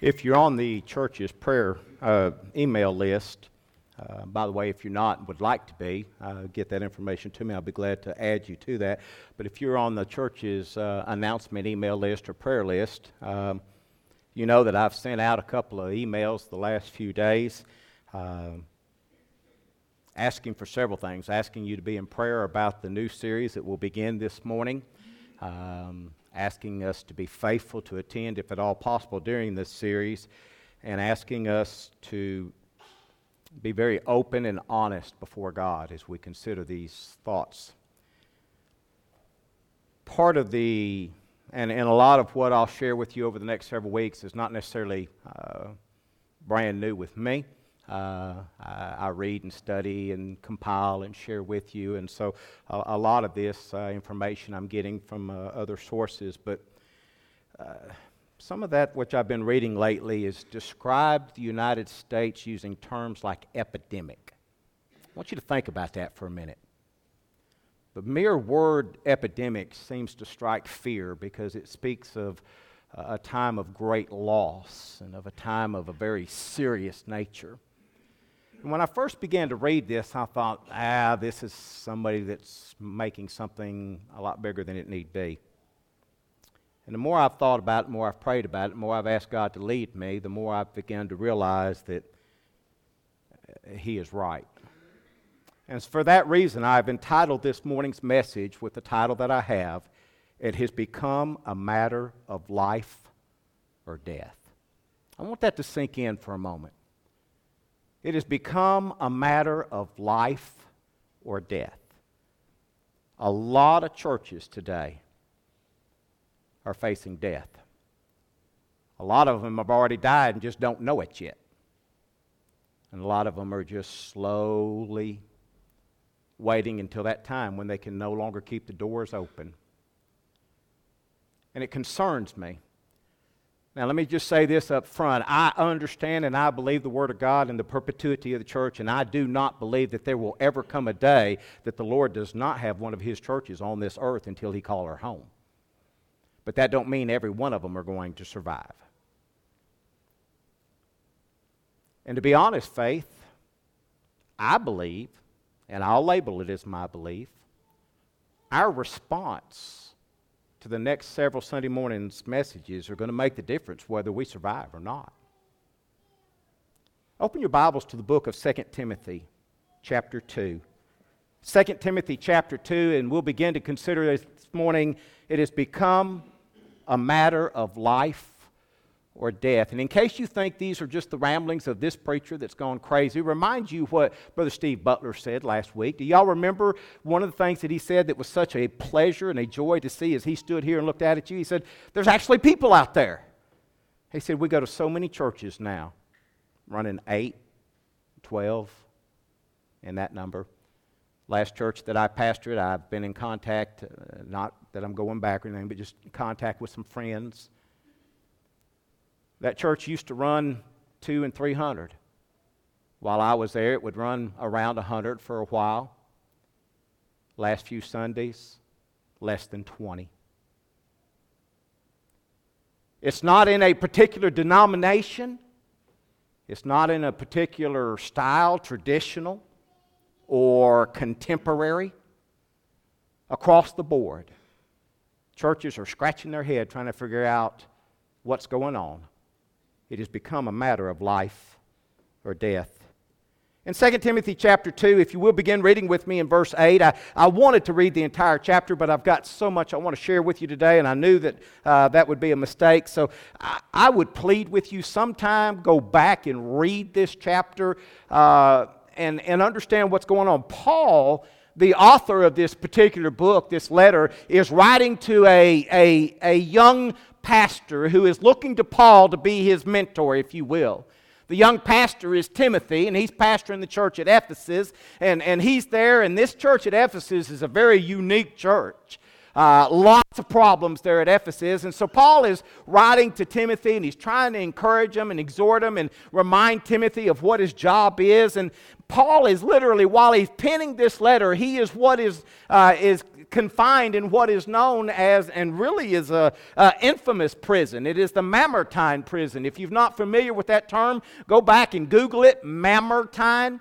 If you're on the church's prayer uh, email list, uh, by the way, if you're not and would like to be, uh, get that information to me. I'll be glad to add you to that. But if you're on the church's uh, announcement email list or prayer list, um, you know that I've sent out a couple of emails the last few days um, asking for several things, asking you to be in prayer about the new series that will begin this morning. Um, asking us to be faithful to attend, if at all possible, during this series, and asking us to be very open and honest before God as we consider these thoughts. Part of the, and, and a lot of what I'll share with you over the next several weeks is not necessarily uh, brand new with me. Uh, I, I, read and study and compile and share with you. And so a, a lot of this uh, information I'm getting from uh, other sources. But uh, some of that, which I've been reading lately, is described the United States using terms like epidemic. I want you to think about that for a minute. The mere word epidemic seems to strike fear because it speaks of a time of great loss and of a time of a very serious nature. And when I first began to read this, I thought, ah, this is somebody that's making something a lot bigger than it need be. And the more I've thought about it, the more I've prayed about it, the more I've asked God to lead me, the more I've begun to realize that uh, He is right. And for that reason, I've entitled this morning's message with the title that I have It Has Become a Matter of Life or Death. I want that to sink in for a moment. It has become a matter of life or death. A lot of churches today are facing death. A lot of them have already died and just don't know it yet. And a lot of them are just slowly waiting until that time when they can no longer keep the doors open. And it concerns me now, let me just say this up front. I understand and I believe the Word of God and the perpetuity of the church, and I do not believe that there will ever come a day that the Lord does not have one of His churches on this earth until He call her home. But that don't mean every one of them are going to survive. And to be honest, faith, I believe, and I'll label it as my belief, our response to the next several Sunday mornings messages are going to make the difference whether we survive or not. Open your Bibles to the book of 2 Timothy, chapter 2. 2 Timothy, chapter 2, and we'll begin to consider this morning it has become a matter of life or death. And in case you think these are just the ramblings of this preacher that's gone crazy, remind you what Brother Steve Butler said last week. Do y'all remember one of the things that he said that was such a pleasure and a joy to see as he stood here and looked out at you? He said, There's actually people out there. He said, We go to so many churches now, running 8, 12, and that number. Last church that I pastored, I've been in contact, uh, not that I'm going back or anything, but just in contact with some friends that church used to run two and three hundred. While I was there, it would run around a hundred for a while. Last few Sundays, less than 20. It's not in a particular denomination. It's not in a particular style, traditional or contemporary. Across the board, churches are scratching their head trying to figure out what's going on. It has become a matter of life or death. In 2 Timothy chapter 2, if you will begin reading with me in verse 8, I, I wanted to read the entire chapter, but I've got so much I want to share with you today, and I knew that uh, that would be a mistake. So I, I, would plead with you sometime go back and read this chapter uh, and, and understand what's going on. Paul the author of this particular book, this letter, is writing to a, a, a young pastor who is looking to Paul to be his mentor, if you will. The young pastor is Timothy, and he's pastoring the church at Ephesus. And, and he's there, and this church at Ephesus is a very unique church. Uh, lots of problems there at Ephesus. And so Paul is writing to Timothy and he's trying to encourage him and exhort him and remind Timothy of what his job is. And Paul is literally, while he's penning this letter, he is what is, uh, is confined in what is known as, and really is a, a, infamous prison. It is the Mamertine prison. If you're not familiar with that term, go back and Google it. Mamertine,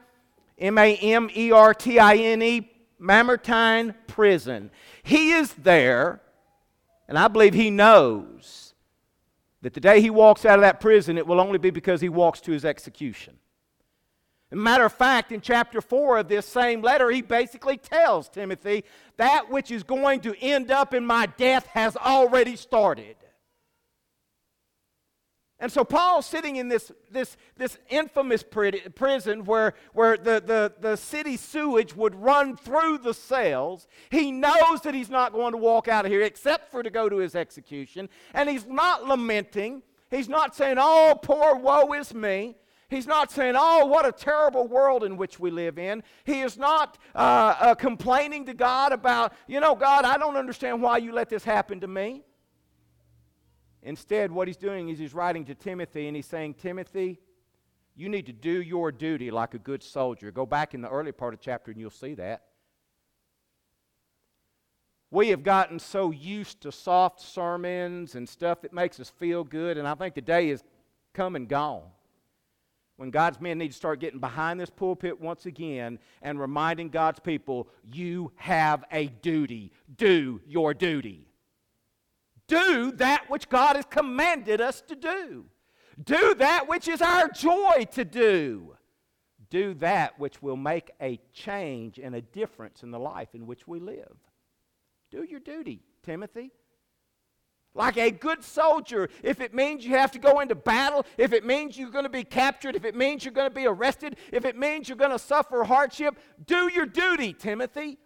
M A M E R T I N E, Mamertine prison. He is there, and I believe he knows that the day he walks out of that prison, it will only be because he walks to his execution. matter of fact, in chapter 4 of this same letter, he basically tells Timothy, That which is going to end up in my death has already started. And so Paul's sitting in this, this, this infamous prison where, where the, the, the city sewage would run through the cells. He knows that he's not going to walk out of here except for to go to his execution. And he's not lamenting. He's not saying, oh, poor woe is me. He's not saying, oh, what a terrible world in which we live in. He is not uh, uh, complaining to God about, you know, God, I don't understand why you let this happen to me. Instead, what he's doing is he's writing to Timothy and he's saying, Timothy, you need to do your duty like a good soldier. Go back in the early part of chapter and you'll see that. We have gotten so used to soft sermons and stuff that makes us feel good, and I think the day is come and gone when God's men need to start getting behind this pulpit once again and reminding God's people, you have a duty. Do your duty do that which God has commanded us to do. Do that which is our joy to do. Do that which will make a change and a difference in the life in which we live. Do your duty, Timothy. Like a good soldier, if it means you have to go into battle, if it means you're going to be captured, if it means you're going to be arrested, if it means you're going to suffer hardship, do your duty, Timothy.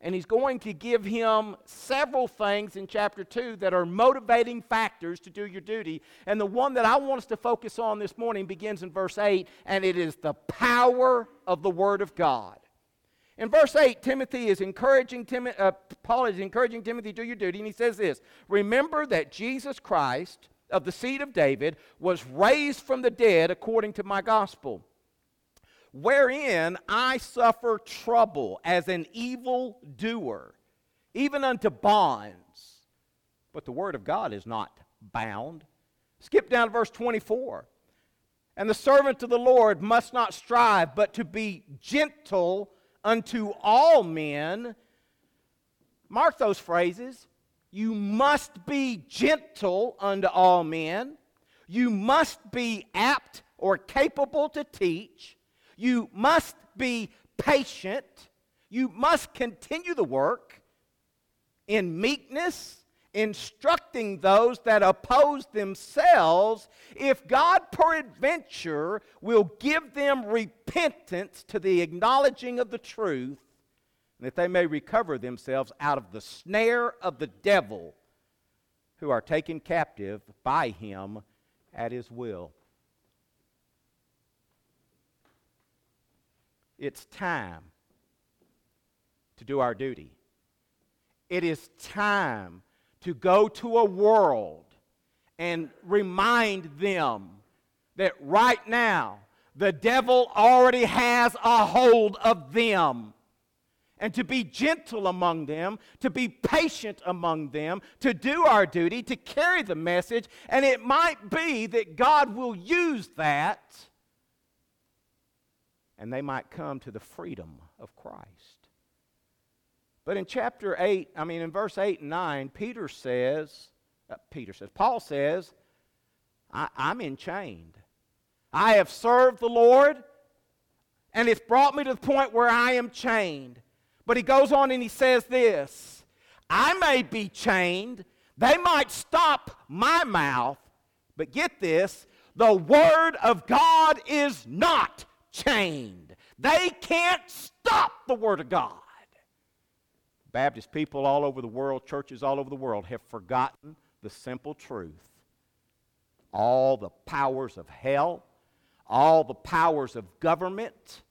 And he's going to give him several things in chapter 2 that are motivating factors to do your duty. And the one that I want us to focus on this morning begins in verse 8, and it is the power of the Word of God. In verse 8, Timothy is encouraging Tim, uh, Paul is encouraging Timothy to do your duty, and he says this Remember that Jesus Christ of the seed of David was raised from the dead according to my gospel wherein I suffer trouble as an evil doer, even unto bonds. But the word of God is not bound. Skip down to verse 24. And the servant of the Lord must not strive, but to be gentle unto all men. Mark those phrases. You must be gentle unto all men. You must be apt or capable to teach. You must be patient. You must continue the work in meekness, instructing those that oppose themselves, if God peradventure will give them repentance to the acknowledging of the truth, that they may recover themselves out of the snare of the devil, who are taken captive by him at his will. It's time to do our duty. It is time to go to a world and remind them that right now the devil already has a hold of them. And to be gentle among them, to be patient among them, to do our duty, to carry the message. And it might be that God will use that and they might come to the freedom of Christ. But in chapter 8, I mean, in verse 8 and 9, Peter says, uh, Peter says, Paul says, I, I'm enchained. I have served the Lord, and it's brought me to the point where I am chained. But he goes on and he says this I may be chained, they might stop my mouth, but get this the word of God is not chained. They can't stop the Word of God. Baptist people all over the world, churches all over the world, have forgotten the simple truth. All the powers of hell, all the powers of government,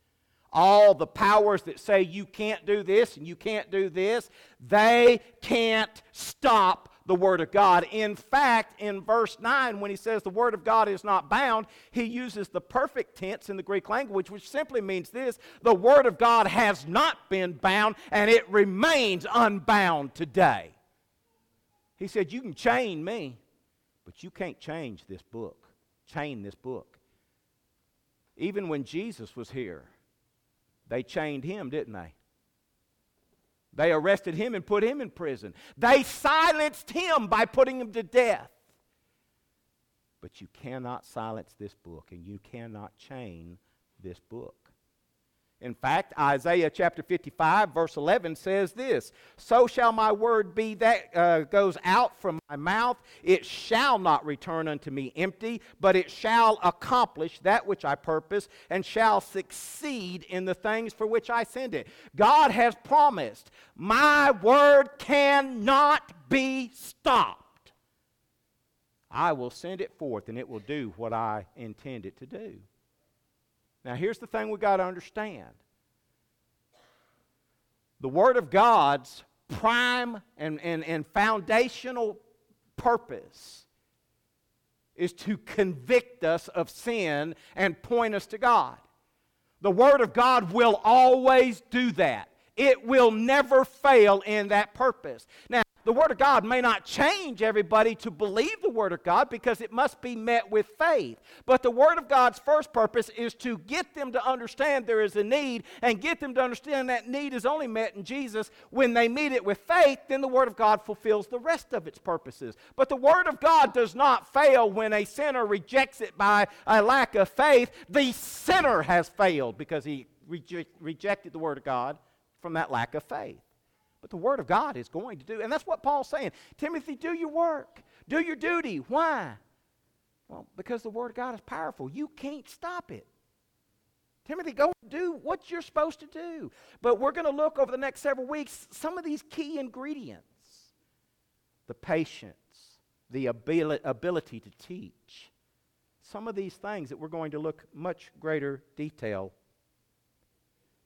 all the powers that say you can't do this and you can't do this, they can't stop the Word of God. In fact, in verse 9, when he says the Word of God is not bound, he uses the perfect tense in the Greek language, which simply means this the Word of God has not been bound and it remains unbound today. He said, You can chain me, but you can't change this book, chain this book. Even when Jesus was here, they chained him, didn't they? They arrested him and put him in prison. They silenced him by putting him to death. But you cannot silence this book, and you cannot chain this book. In fact, Isaiah chapter 55, verse 11 says this So shall my word be that uh, goes out from my mouth. It shall not return unto me empty, but it shall accomplish that which I purpose and shall succeed in the things for which I send it. God has promised, My word cannot be stopped. I will send it forth, and it will do what I intend it to do. Now, here's the thing we got to understand the Word of God's prime and, and, and foundational purpose is to convict us of sin and point us to God. The Word of God will always do that. It will never fail in that purpose. Now, the Word of God may not change everybody to believe the Word of God because it must be met with faith. But the Word of God's first purpose is to get them to understand there is a need and get them to understand that need is only met in Jesus. When they meet it with faith, then the Word of God fulfills the rest of its purposes. But the Word of God does not fail when a sinner rejects it by a lack of faith. The sinner has failed because he rejected the Word of God from that lack of faith. But the Word of God is going to do. And that's what Paul's saying. Timothy, do your work, do your duty. Why? Well, because the Word of God is powerful. You can't stop it. Timothy, go do what you're supposed to do. But we're going to look over the next several weeks some of these key ingredients the patience, the ability to teach. Some of these things that we're going to look much greater detail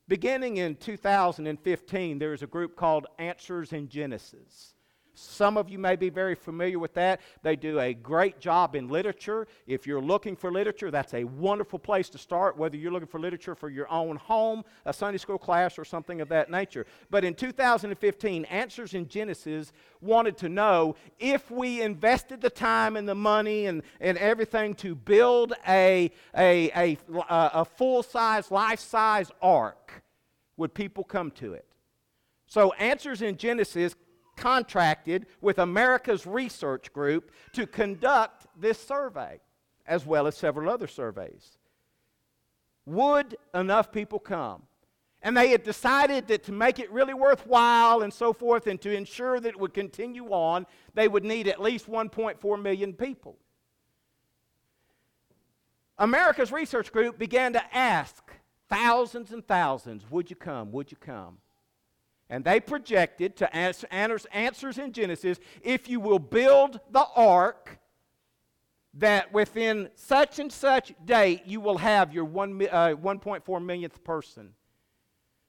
Beginning in 2015, there is a group called Answers in Genesis. Some of you may be very familiar with that. They do a great job in literature. If you're looking for literature, that's a wonderful place to start, whether you're looking for literature for your own home, a Sunday school class, or something of that nature. But in 2015, Answers in Genesis wanted to know if we invested the time and the money and, and everything to build a, a, a, a full size, life size ark, would people come to it? So, Answers in Genesis contracted with America's Research Group to conduct this survey, as well as several other surveys. Would enough people come? And they had decided that to make it really worthwhile and so forth, and to ensure that it would continue on, they would need at least 1.4 million people. America's Research Group began to ask thousands and thousands, Would you come? Would you come? And they projected to answer, answers in Genesis if you will build the ark, that within such and such date you will have your 1, uh, 1.4 millionth person.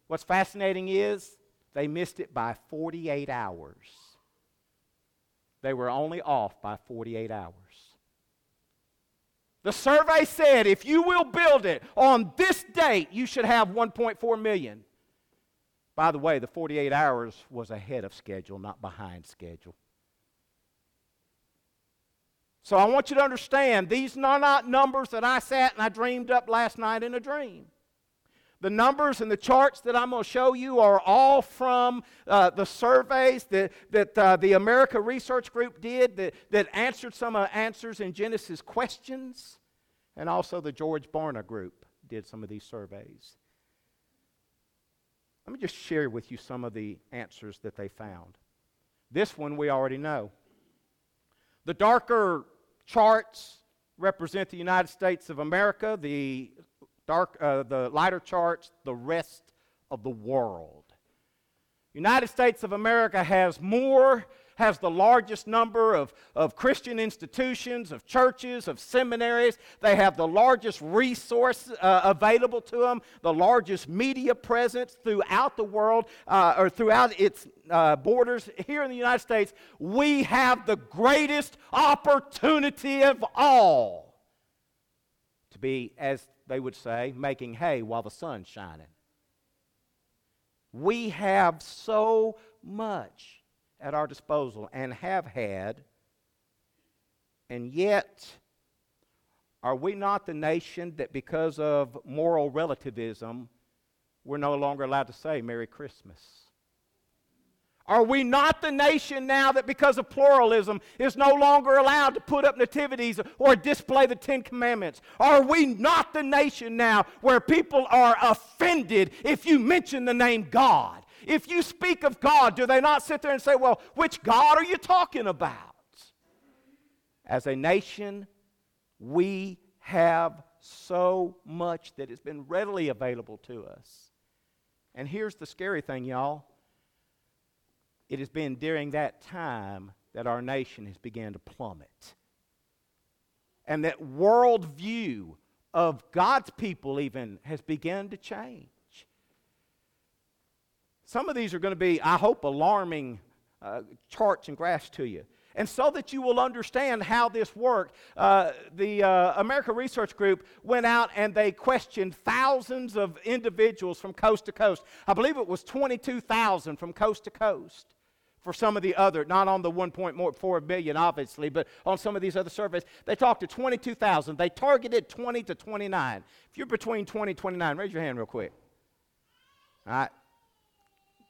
What's fascinating is they missed it by 48 hours. They were only off by 48 hours. The survey said if you will build it on this date, you should have 1.4 million. By the way, the 48 hours was ahead of schedule, not behind schedule. So I want you to understand these are not numbers that I sat and I dreamed up last night in a dream. The numbers and the charts that I'm going to show you are all from uh, the surveys that, that uh, the America Research Group did that, that answered some uh, answers in Genesis questions, and also the George Barna Group did some of these surveys. Let me just share with you some of the answers that they found. This one we already know. The darker charts represent the United States of America, the, dark, uh, the lighter charts, the rest of the world. United States of America has more has the largest number of, of Christian institutions, of churches, of seminaries. They have the largest resource uh, available to them, the largest media presence throughout the world uh, or throughout its uh, borders. Here in the United States, we have the greatest opportunity of all to be, as they would say, making hay while the sun's shining. We have so much at our disposal and have had, and yet, are we not the nation that because of moral relativism, we're no longer allowed to say Merry Christmas? Are we not the nation now that because of pluralism is no longer allowed to put up nativities or display the Ten Commandments? Are we not the nation now where people are offended if you mention the name God? If you speak of God, do they not sit there and say, Well, which God are you talking about? As a nation, we have so much that has been readily available to us. And here's the scary thing, y'all. It has been during that time that our nation has begun to plummet. And that worldview of God's people, even, has begun to change. Some of these are going to be, I hope, alarming uh, charts and graphs to you. And so that you will understand how this worked, uh, the uh, America Research Group went out and they questioned thousands of individuals from coast to coast. I believe it was 22,000 from coast to coast for some of the other, not on the 1.4 billion, obviously, but on some of these other surveys. They talked to 22,000. They targeted 20 to 29. If you're between 20 and 29, raise your hand real quick. All right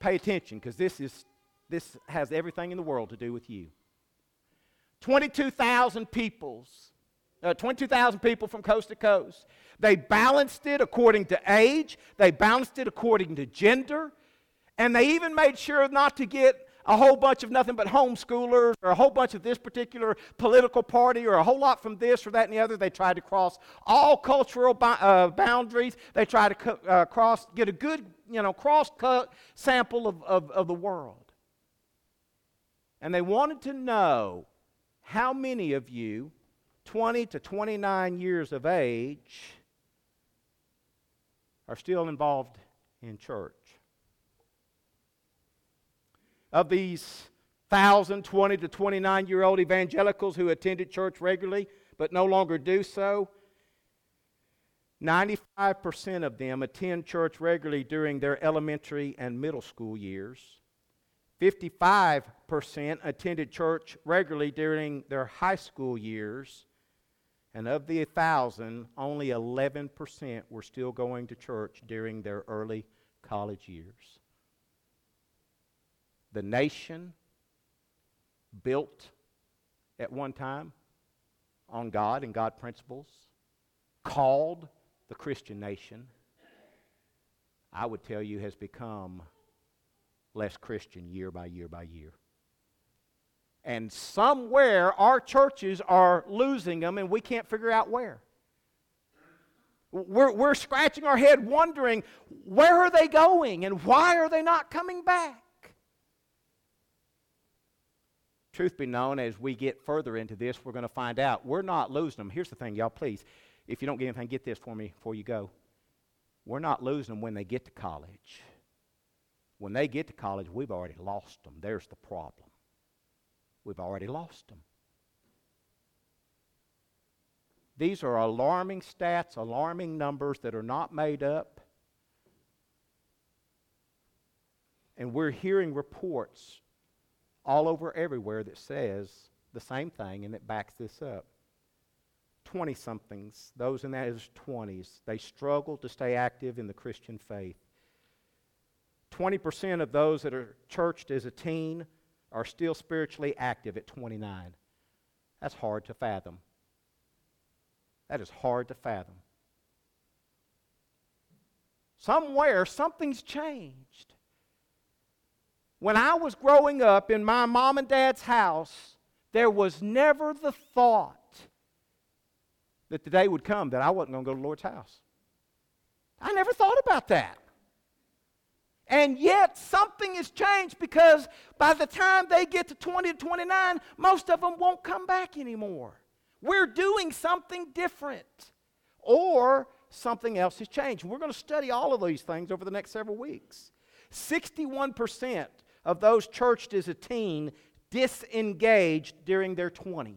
pay attention because this, is, this has everything in the world to do with you. 22,000 peoples, uh, 22,000 people from coast to coast. They balanced it according to age, they balanced it according to gender, and they even made sure not to get a whole bunch of nothing but homeschoolers or a whole bunch of this particular political party or a whole lot from this or that and the other. They tried to cross all cultural uh, boundaries. They tried to co- uh, cross, get a good, you know, cross-cut sample of, of, of the world. And they wanted to know how many of you, 20 to 29 years of age, are still involved in church of these 1,020 to 29 year old evangelicals who attended church regularly but no longer do so, 95% of them attend church regularly during their elementary and middle school years. 55% attended church regularly during their high school years. And of the 1,000, only 11% were still going to church during their early college years the nation built at one time on God and God principles, called the Christian nation, I would tell you has become less Christian year by year by year. And somewhere our churches are losing them, and we can't figure out where. We're, we're scratching our head wondering where are they going and why are they not coming back? Truth be known, as we get further into this, we're going to find out we're not losing them. Here's the thing, y'all, please. If you don't get anything, get this for me before you go. We're not losing them when they get to college. When they get to college, we've already lost them. There's the problem. We've already lost them. These are alarming stats, alarming numbers that are not made up. And we're hearing reports all over everywhere that says the same thing and it backs this up. 20 somethings, those in that 20s, they struggle to stay active in the Christian faith. 20% of those that are churched as a teen are still spiritually active at 29. That's hard to fathom. That is hard to fathom. Somewhere, something's changed. When I was growing up in my mom and dad's house, there was never the thought that the day would come that I wasn't going to go to the Lord's house. I never thought about that. And yet something has changed because by the time they get to 20 to 29, most of them won't come back anymore. We're doing something different. Or something else has changed. We're going to study all of these things over the next several weeks. 61% of those churched as a teen disengaged during their 20s.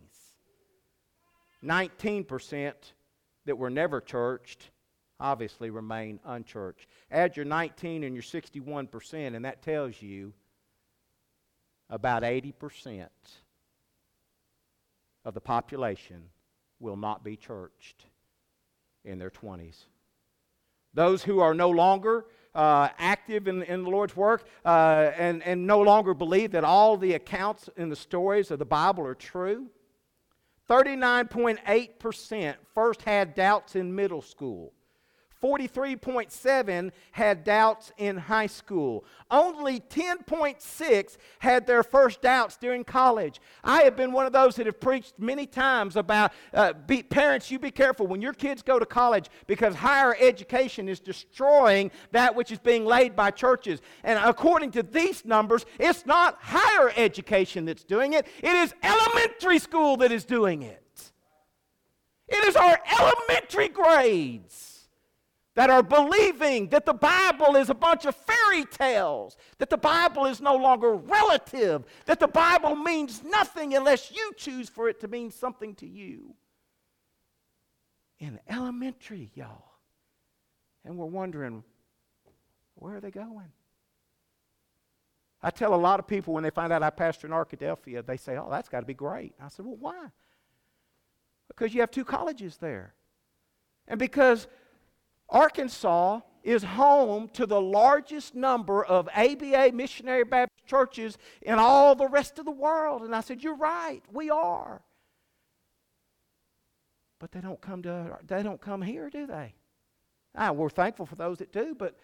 19% that were never churched obviously remain unchurched. Add your 19 and your 61%, and that tells you about 80% of the population will not be churched in their 20s. Those who are no longer uh, active in, in the Lord's work uh, and, and no longer believe that all the accounts in the stories of the Bible are true. 39.8% first had doubts in middle school. 43.7 had doubts in high school. Only 10.6 had their first doubts during college. I have been one of those that have preached many times about uh, be, parents, you be careful when your kids go to college because higher education is destroying that which is being laid by churches. And according to these numbers, it's not higher education that's doing it, it is elementary school that is doing it. It is our elementary grades that are believing that the Bible is a bunch of fairy tales, that the Bible is no longer relative, that the Bible means nothing unless you choose for it to mean something to you. In elementary, y'all. And we're wondering, where are they going? I tell a lot of people when they find out I pastor in Arkadelphia, they say, oh, that's got to be great. I said, well, why? Because you have two colleges there. And because Arkansas is home to the largest number of ABA missionary Baptist churches in all the rest of the world. And I said, You're right, we are. But they don't come to they don't come here, do they? Ah, we're thankful for those that do, but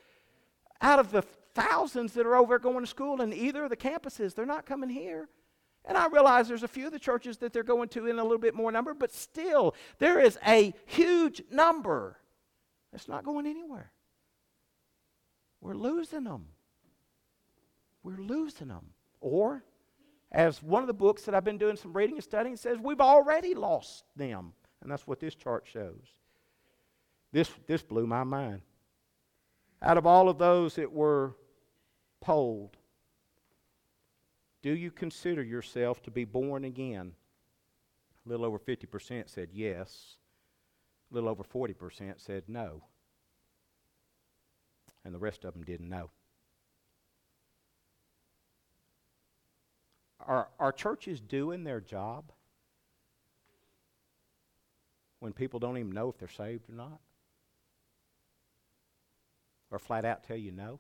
out of the thousands that are over going to school in either of the campuses, they're not coming here. And I realize there's a few of the churches that they're going to in a little bit more number, but still, there is a huge number it's not going anywhere. We're losing them. We're losing them. Or, as one of the books that I've been doing some reading and studying says, we've already lost them. And that's what this chart shows. This, this blew my mind. Out of all of those that were polled, do you consider yourself to be born again? A little over 50% said yes a little over 40% said no. And the rest of them didn't know. Are, are churches doing their job when people don't even know if they're saved or not? Or flat out tell you no?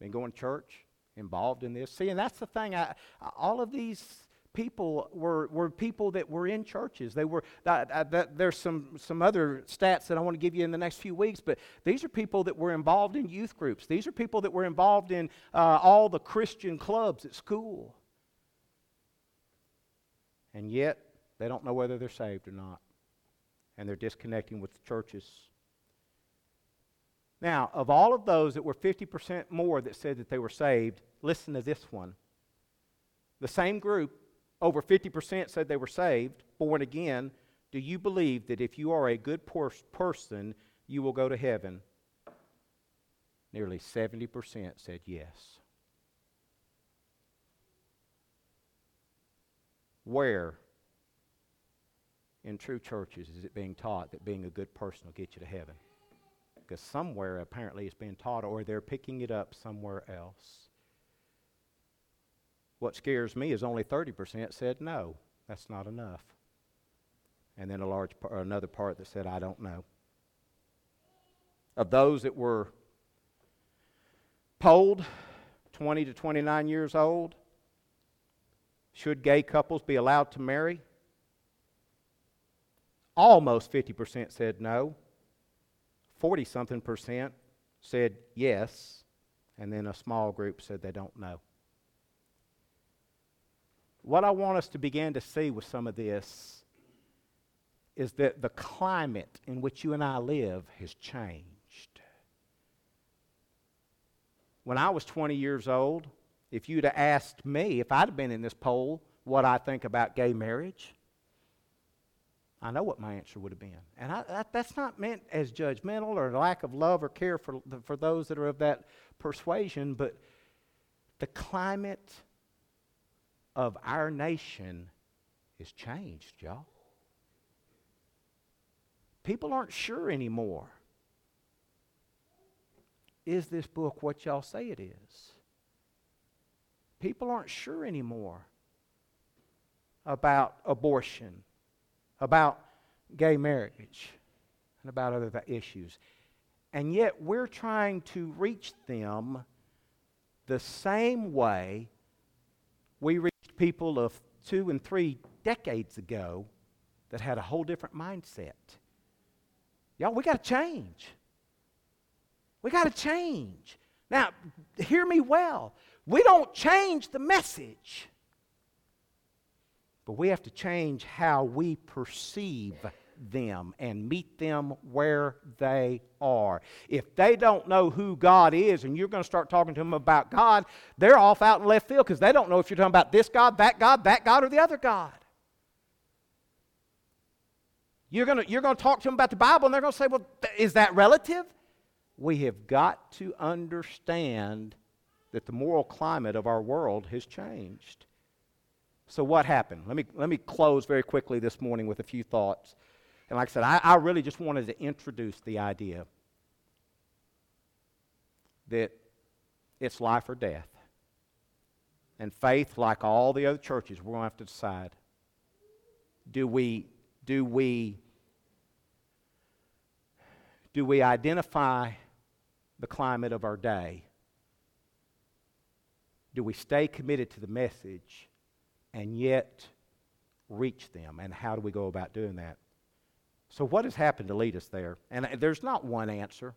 Been going to church, involved in this. See, and that's the thing. I, all of these people were, were people that were in churches. They were, that, that, there's some, some other stats that I want to give you in the next few weeks, but these are people that were involved in youth groups. These are people that were involved in uh, all the Christian clubs at school. And yet, they don't know whether they're saved or not. And they're disconnecting with the churches. Now, of all of those that were 50% more that said that they were saved, listen to this one. The same group over 50% said they were saved, born again. Do you believe that if you are a good person, you will go to heaven? Nearly 70% said yes. Where in true churches is it being taught that being a good person will get you to heaven? Because somewhere apparently it's being taught, or they're picking it up somewhere else. What scares me is only 30% said no, that's not enough. And then a large another part that said I don't know. Of those that were polled, 20 to 29 years old, should gay couples be allowed to marry? Almost 50% said no. 40 something percent said yes. And then a small group said they don't know. What I want us to begin to see with some of this is that the climate in which you and I live has changed. when I was 20 years old, if you'd have asked me, if I'd have been in this poll, what I think about gay marriage, I know what my answer would have been. And I, that, that's not meant as judgmental or a lack of love or care for, for those that are of that persuasion, but the climate of our nation is changed, y'all. People aren't sure anymore. Is this book what y'all say it is? People aren't sure anymore about abortion about gay marriage and about other issues. And yet we're trying to reach them the same way we reached people of two and three decades ago that had a whole different mindset. Y'all, we got to change. We got to change. Now, hear me well. We don't change the message. But we have to change how we perceive them and meet them where they are. If they don't know who God is and you're going to start talking to them about God, they're off out in left field because they don't know if you're talking about this God, that God, that God, or the other God. You're going to, you're going to talk to them about the Bible and they're going to say, well, is that relative? We have got to understand that the moral climate of our world has changed. So, what happened? Let me, let me close very quickly this morning with a few thoughts. And like I said, I, I really just wanted to introduce the idea that it's life or death. And faith, like all the other churches, we're going to have to decide do we, do we, do we identify the climate of our day? Do we stay committed to the message? and yet reach them. And how do we go about doing that? So, what has happened to lead us there? And uh, there's not one answer.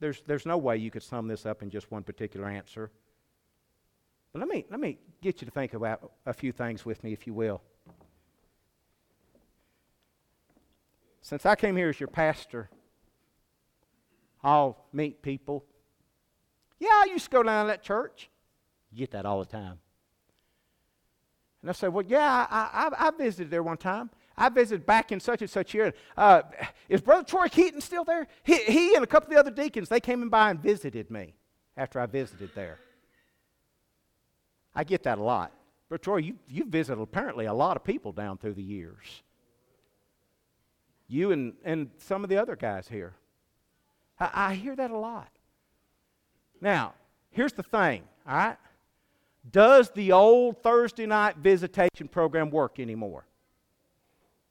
There's, there's no way you could sum this up in just one particular answer. But let me, let me get you to think about a few things with me, if you will. Since I came here as your pastor, I'll meet people. Yeah, I used to go down to that church. You get that all the time. And I said, Well, yeah, I, I, I, visited there one time. I visited back in such and such year. Uh, is Brother Troy Keaton still there? He, he and a couple of the other deacons, they came in by and visited me after I visited there. I get that a lot. Brother Troy, you, you visited apparently a lot of people down through the years. You and, and some of the other guys here. I, I hear that a lot. Now, here's the thing, all right? Does the old Thursday night visitation program work anymore?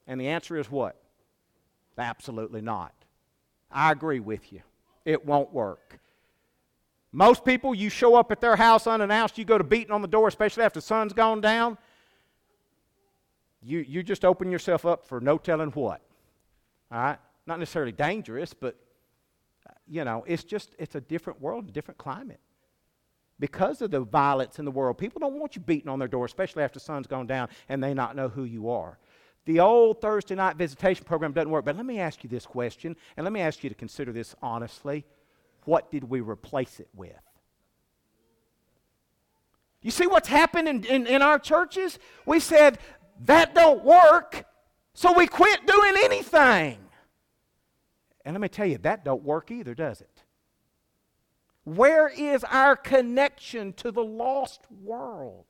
And the answer is what? Absolutely not. I agree with you. It won't work. Most people, you show up at their house unannounced, you go to beating on the door, especially after the sun's gone down. You, you just open yourself up for no telling what. All right? Not necessarily dangerous, but, uh, you know, it's just, it's a different world, a different climate because of the violence in the world. People don't want you beating on their door, especially after the sun's gone down and they not know who you are. The old Thursday night visitation program doesn't work. But let me ask you this question, and let me ask you to consider this honestly. What did we replace it with? You see what's happened in, in, in our churches? We said, that don't work, so we quit doing anything. And let me tell you, that don't work either, does it? Where is our connection to the lost world?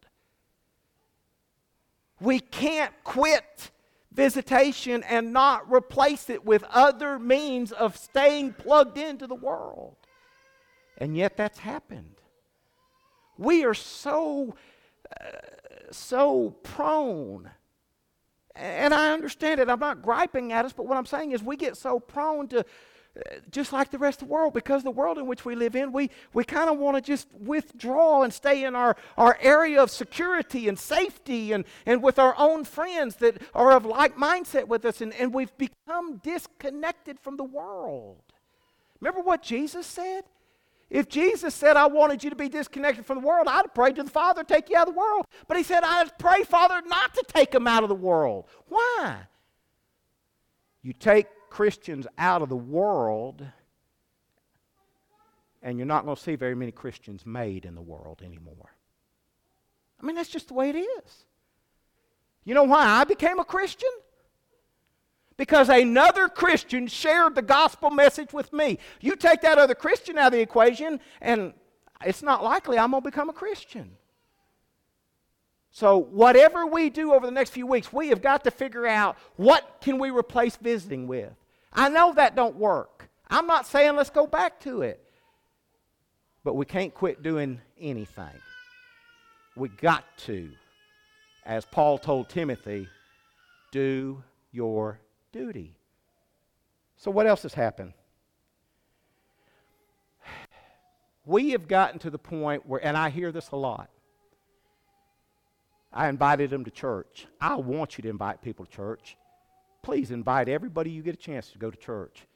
We can't quit visitation and not replace it with other means of staying plugged into the world. And yet that's happened. We are so, uh, so prone. And I understand it. I'm not griping at us, but what I'm saying is we get so prone to just like the rest of the world, because the world in which we live in, we, we kind of want to just withdraw and stay in our, our area of security and safety and, and with our own friends that are of like mindset with us, and, and we've become disconnected from the world. Remember what Jesus said? If Jesus said, I wanted you to be disconnected from the world, I'd have prayed to the Father, take you out of the world. But he said, I'd pray, Father, not to take them out of the world. Why? You take Christians out of the world, and you're not going to see very many Christians made in the world anymore. I mean, that's just the way it is. You know why I became a Christian? Because another Christian shared the gospel message with me. You take that other Christian out of the equation, and it's not likely I'm going to become a Christian. So, whatever we do over the next few weeks, we have got to figure out what can we replace visiting with. I know that don't work. I'm not saying let's go back to it. But we can't quit doing anything. We got to, as Paul told Timothy, do your duty. So, what else has happened? We have gotten to the point where, and I hear this a lot. I invited them to church. I want you to invite people to church. Please invite everybody you get a chance to go to church.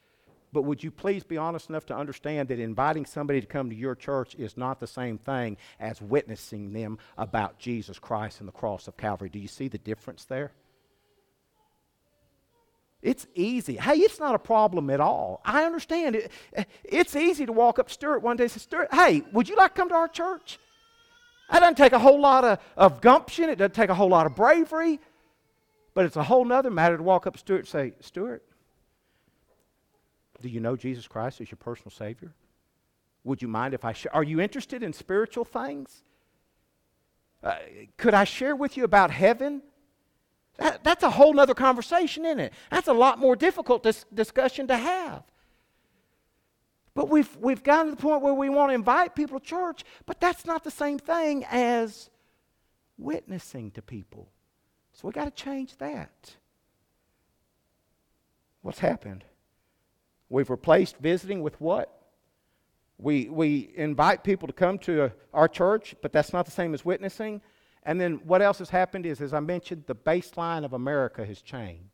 But would you please be honest enough to understand that inviting somebody to come to your church is not the same thing as witnessing them about Jesus Christ and the cross of Calvary? Do you see the difference there? It's easy. Hey, it's not a problem at all. I understand it. It's easy to walk up to Stuart one day and say, Stuart, hey, would you like to come to our church? That doesn't take a whole lot of, of gumption. It doesn't take a whole lot of bravery. But it's a whole nother matter to walk up to Stuart and say, Stuart, do you know Jesus Christ as your personal Savior? Would you mind if I share? Are you interested in spiritual things? Uh, could I share with you about heaven? That, that's a whole other conversation, isn't it? That's a lot more difficult dis- discussion to have. But we've, we've gotten to the point where we want to invite people to church, but that's not the same thing as witnessing to people. So we got to change that. What's happened? We've replaced visiting with what? We, we invite people to come to our church, but that's not the same as witnessing. And then what else has happened is, as I mentioned, the baseline of America has changed.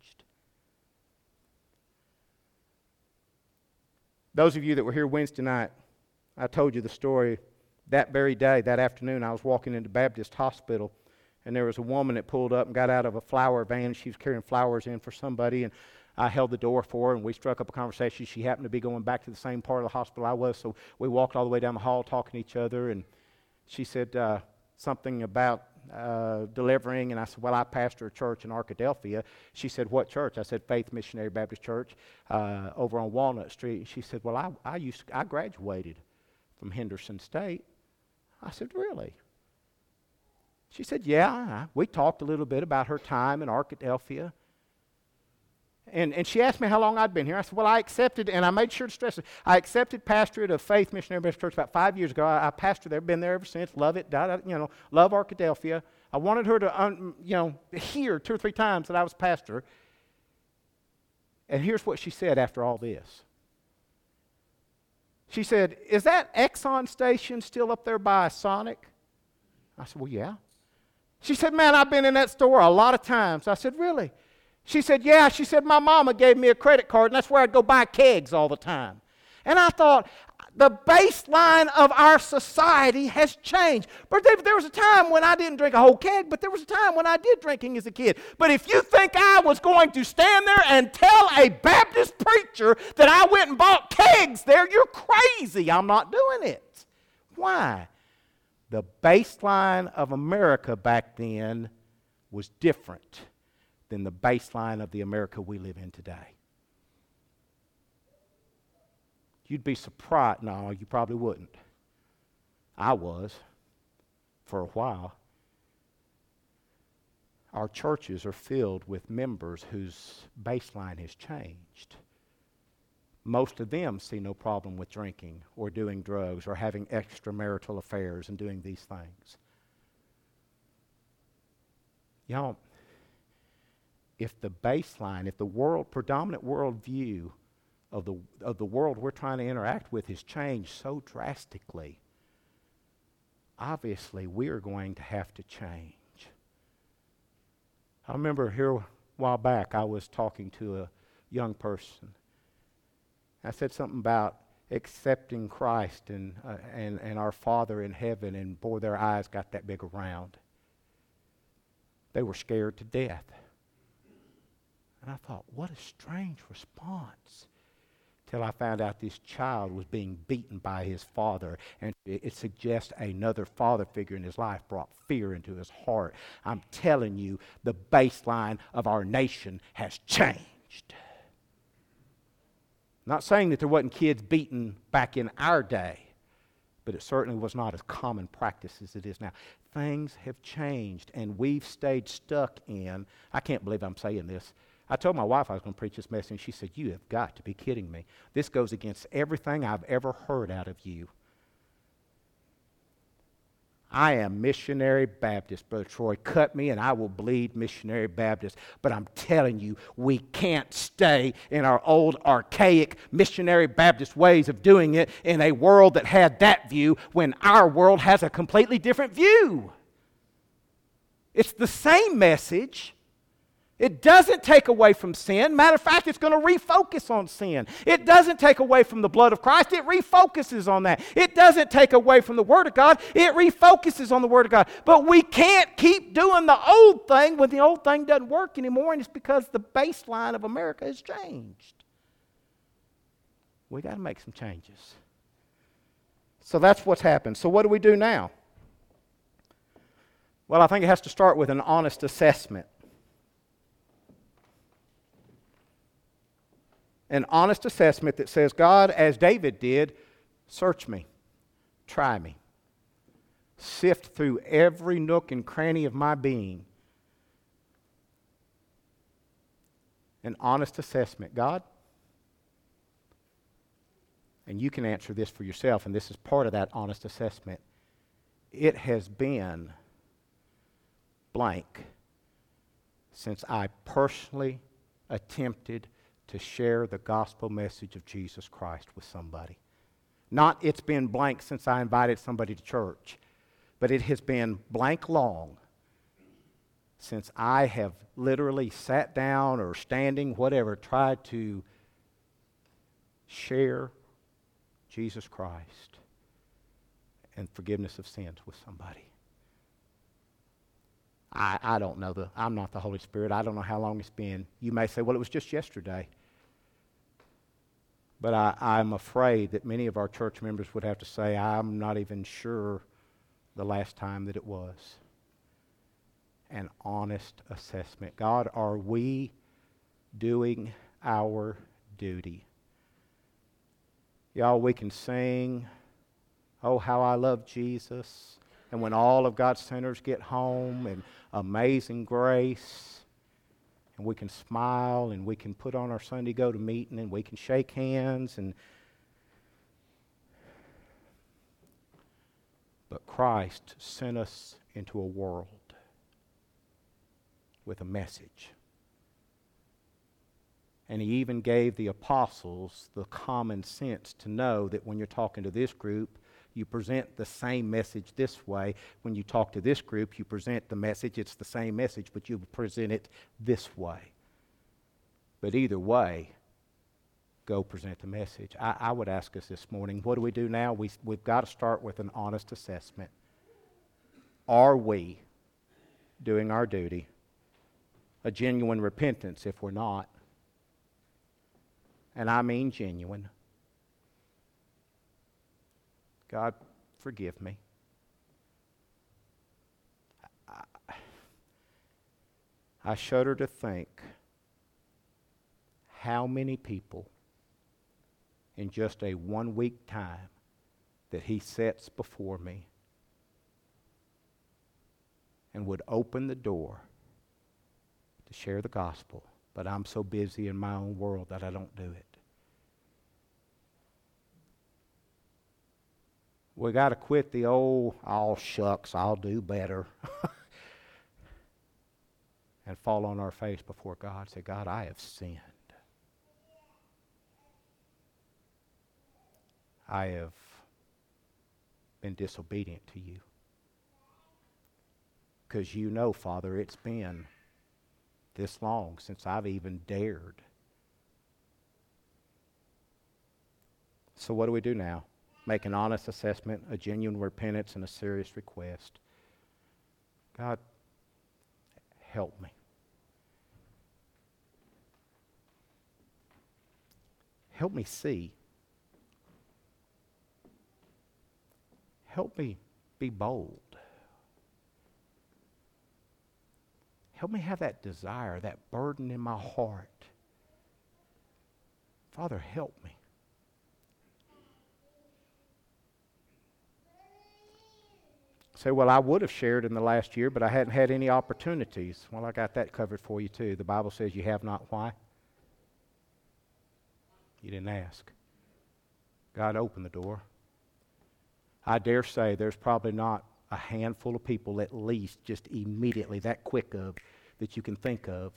Those of you that were here Wednesday night, I told you the story. That very day, that afternoon, I was walking into Baptist Hospital, and there was a woman that pulled up and got out of a flower van. She was carrying flowers in for somebody, and I held the door for her, and we struck up a conversation. She happened to be going back to the same part of the hospital I was, so we walked all the way down the hall talking to each other, and she said uh, something about uh, delivering, and I said, Well, I pastor a church in Arkadelphia. She said, What church? I said, Faith Missionary Baptist Church uh, over on Walnut Street. And she said, Well, I, I, used to, I graduated from Henderson State. I said, Really? She said, Yeah. We talked a little bit about her time in Arkadelphia. And, and she asked me how long I'd been here. I said, Well, I accepted, and I made sure to stress it. I accepted pastorate of Faith Missionary Baptist Church about five years ago. I, I pastored there, been there ever since, love it, you know, love Arkadelphia. I wanted her to, un, you know, hear two or three times that I was pastor. And here's what she said after all this. She said, Is that Exxon station still up there by Sonic? I said, Well, yeah. She said, Man, I've been in that store a lot of times. I said, Really? She said, Yeah. She said, My mama gave me a credit card, and that's where I'd go buy kegs all the time. And I thought, the baseline of our society has changed. But there was a time when I didn't drink a whole keg, but there was a time when I did drinking as a kid. But if you think I was going to stand there and tell a Baptist preacher that I went and bought kegs there, you're crazy. I'm not doing it. Why? The baseline of America back then was different than the baseline of the America we live in today. You'd be surprised. No, you probably wouldn't. I was for a while. Our churches are filled with members whose baseline has changed. Most of them see no problem with drinking or doing drugs or having extramarital affairs and doing these things. Y'all, if the baseline, if the world, predominant worldview of the, of the world we're trying to interact with has changed so drastically, obviously we are going to have to change. I remember here a while back, I was talking to a young person. I said something about accepting Christ and, uh, and, and our Father in heaven, and boy, their eyes got that big around. They were scared to death. And I thought, what a strange response. till I found out this child was being beaten by his father. And it, suggests another father figure in his life brought fear into his heart. I'm telling you, the baseline of our nation has changed. Not saying that there wasn't kids beaten back in our day, but it certainly was not as common practice as it is now. Things have changed, and we've stayed stuck in. I can't believe I'm saying this I told my wife I was going to preach this message, and she said, You have got to be kidding me. This goes against everything I've ever heard out of you. I am missionary Baptist, Brother Troy. Cut me and I will bleed missionary Baptist. But I'm telling you, we can't stay in our old, archaic missionary Baptist ways of doing it in a world that had that view when our world has a completely different view. It's the same message, it doesn't take away from sin. Matter of fact, it's going to refocus on sin. It doesn't take away from the blood of Christ. It refocuses on that. It doesn't take away from the Word of God. It refocuses on the Word of God. But we can't keep doing the old thing when the old thing doesn't work anymore, and it's because the baseline of America has changed. We got to make some changes. So that's what's happened. So, what do we do now? Well, I think it has to start with an honest assessment. An honest assessment that says, God, as David did, search me, try me, sift through every nook and cranny of my being. An honest assessment. God, and you can answer this for yourself, and this is part of that honest assessment. It has been blank since I personally attempted to share the gospel message of Jesus Christ with somebody. Not it's been blank since I invited somebody to church, but it has been blank long since I have literally sat down or standing, whatever, tried to share Jesus Christ and forgiveness of sins with somebody. I, I don't know the I'm not the Holy Spirit. I don't know how long it's been. You may say, well, it was just yesterday. But I, I'm afraid that many of our church members would have to say, I'm not even sure the last time that it was. An honest assessment. God, are we doing our duty? Y'all, we can sing, Oh, how I love Jesus. And when all of God's sinners get home, and amazing grace and we can smile and we can put on our Sunday go to meeting and we can shake hands and but Christ sent us into a world with a message. And he even gave the apostles the common sense to know that when you're talking to this group, you present the same message this way. When you talk to this group, you present the message, it's the same message, but you present it this way. But either way, go present the message. I, I would ask us this morning what do we do now? We, we've got to start with an honest assessment. Are we doing our duty? A genuine repentance if we're not. And I mean genuine. God, forgive me. I, I shudder to think how many people in just a one week time that He sets before me and would open the door to share the gospel, but I'm so busy in my own world that I don't do it. We got to quit the old, all shucks, I'll do better. and fall on our face before God. Say, God, I have sinned. I have been disobedient to you. Because you know, Father, it's been this long since I've even dared. So, what do we do now? Make an honest assessment, a genuine repentance, and a serious request. God, help me. help me see. Help me be bold. Help me have that desire, that burden in my heart. Father, help me. Say, well, I would have shared in the last year, but I hadn't had any opportunities. Well, I got that covered for you too. The Bible says you have not. Why? You didn't ask. God opened the door. I dare say there's probably not a handful of people, at least, just immediately, that quick of, that you can think of,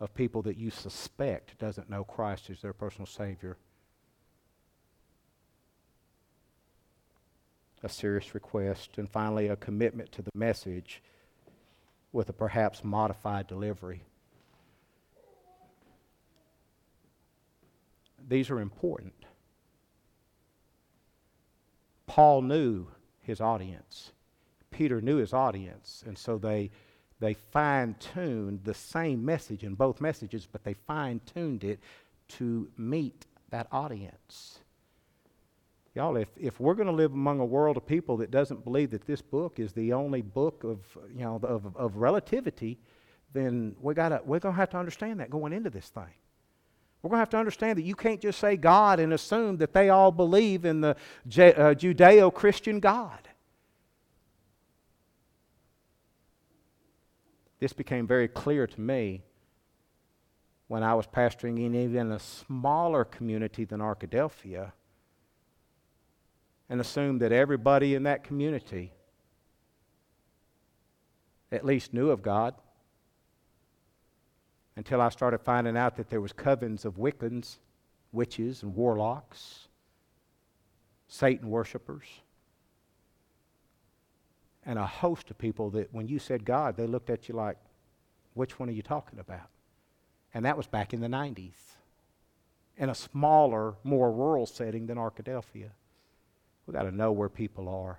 of people that you suspect doesn't know Christ as their personal Savior. A serious request. And finally, a commitment to the message with a perhaps modified delivery. These are important. Paul knew his audience. Peter knew his audience, and so they, they fine tuned the same message in both messages, but they fine tuned it to meet that audience. Y'all, if, if we're going to live among a world of people that doesn't believe that this book is the only book of, you know, of, of relativity, then we gotta, we're going to have to understand that going into this thing. We're going to have to understand that you can't just say God and assume that they all believe in the uh, Judeo Christian God. This became very clear to me when I was pastoring in even a smaller community than Arkadelphia and assumed that everybody in that community at least knew of God until I started finding out that there was covens of Wiccans, witches and warlocks, Satan worshippers, and a host of people that when you said God, they looked at you like, which one are you talking about? And that was back in the 90s in a smaller, more rural setting than Arkadelphia. We've got to know where people are.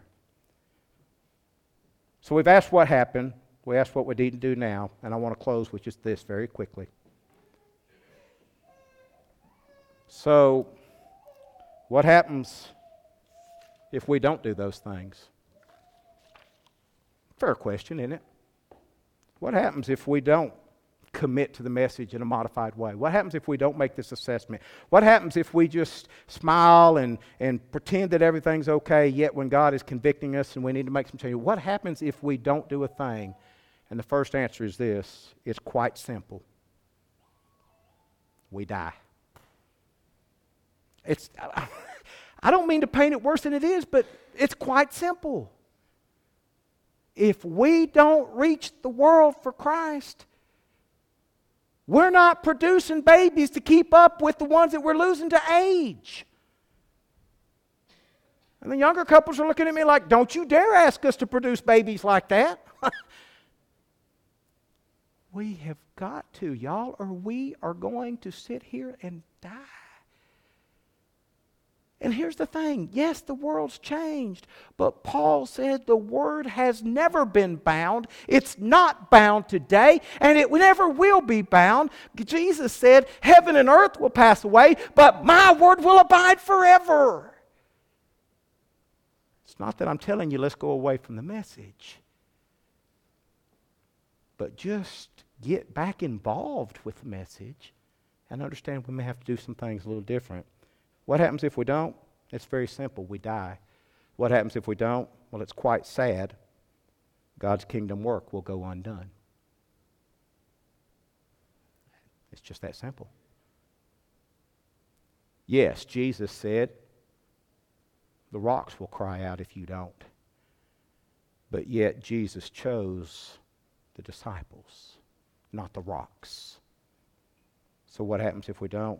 So we've asked what happened. We asked what we need to do now, and I want to close with just this very quickly. So, what happens if we don't do those things? Fair question, isn't it? What happens if we don't commit to the message in a modified way? What happens if we don't make this assessment? What happens if we just smile and, and pretend that everything's okay, yet when God is convicting us and we need to make some changes? What happens if we don't do a thing and the first answer is this it's quite simple. We die. It's, I don't mean to paint it worse than it is, but it's quite simple. If we don't reach the world for Christ, we're not producing babies to keep up with the ones that we're losing to age. And the younger couples are looking at me like, don't you dare ask us to produce babies like that. We have got to, y'all, or we are going to sit here and die. And here's the thing yes, the world's changed, but Paul said the word has never been bound. It's not bound today, and it never will be bound. Jesus said, Heaven and earth will pass away, but my word will abide forever. It's not that I'm telling you, let's go away from the message but just get back involved with the message and understand we may have to do some things a little different. What happens if we don't? It's very simple. We die. What happens if we don't? Well, it's quite sad. God's kingdom work will go undone. It's just that simple. Yes, Jesus said, the rocks will cry out if you don't. But yet, Jesus chose the disciples, not the rocks. So, what happens if we don't?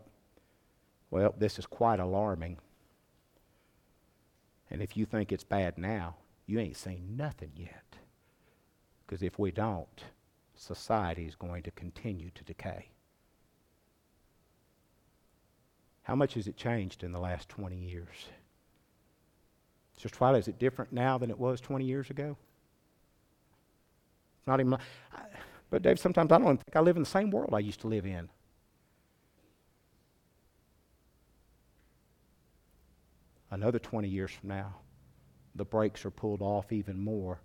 Well, this is quite alarming. And if you think it's bad now, you ain't seen nothing yet. Because if we don't, society is going to continue to decay. How much has it changed in the last 20 years? Sister Twilight, is it different now than it was 20 years ago? Not even. But Dave, sometimes I don't think I live in the same world I used to live in. Another 20 years from now, the brakes are pulled off even more,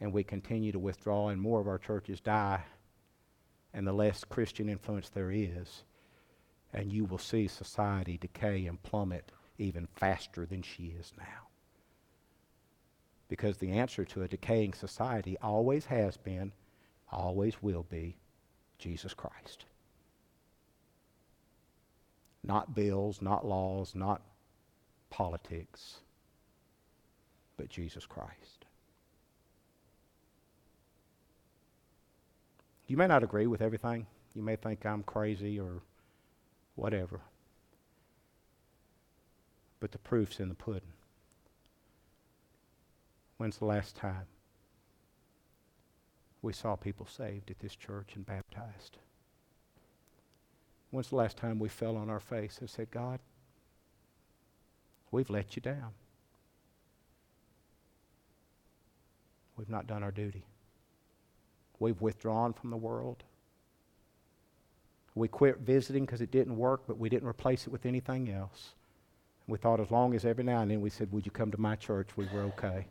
and we continue to withdraw, and more of our churches die, and the less Christian influence there is, and you will see society decay and plummet even faster than she is now. Because the answer to a decaying society always has been, always will be, Jesus Christ. Not bills, not laws, not politics, but Jesus Christ. You may not agree with everything. You may think I'm crazy or whatever. But the proof's in the pudding. When's the last time we saw people saved at this church and baptized? When's the last time we fell on our face and said, God, we've let you down? We've not done our duty. We've withdrawn from the world. We quit visiting because it didn't work, but we didn't replace it with anything else. We thought as long as every now and then we said, Would you come to my church? We were okay.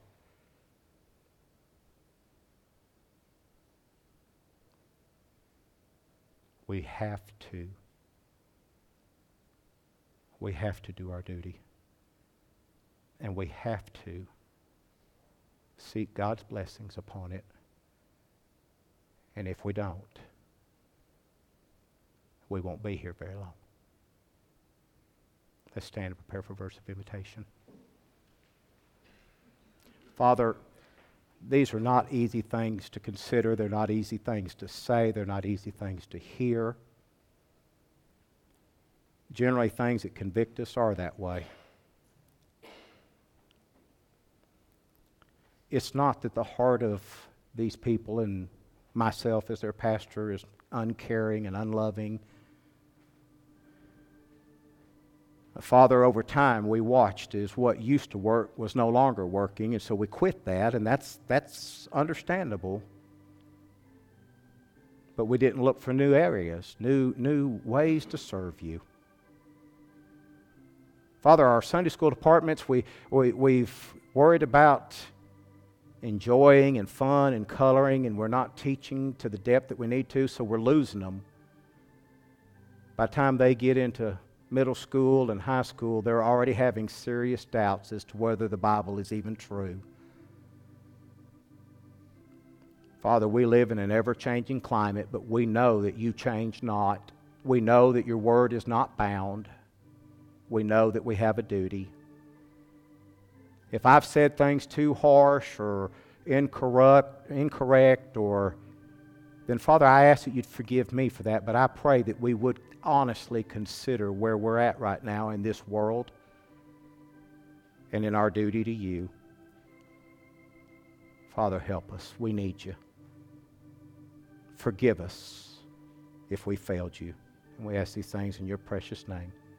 We have to. We have to do our duty. And we have to seek God's blessings upon it. And if we don't, we won't be here very long. Let's stand and prepare for a verse of invitation. Father, these are not easy things to consider. They're not easy things to say. They're not easy things to hear. Generally, things that convict us are that way. It's not that the heart of these people and myself as their pastor is uncaring and unloving Father, over time, we watched as what used to work was no longer working, and so we quit that, and that's, that's understandable. But we didn't look for new areas, new, new ways to serve you. Father, our Sunday school departments, we, we, we've worried about enjoying and fun and coloring, and we're not teaching to the depth that we need to, so we're losing them. By the time they get into middle school and high school, they're already having serious doubts as to whether the Bible is even true. Father, we live in an ever changing climate, but we know that you change not. We know that your word is not bound. We know that we have a duty. If I've said things too harsh or incorrect, incorrect or then Father, I ask that you'd forgive me for that, but I pray that we would honestly consider where we're at right now in this world and in our duty to you. Father, help us. We need you. Forgive us if we failed you. And we ask these things in your precious name.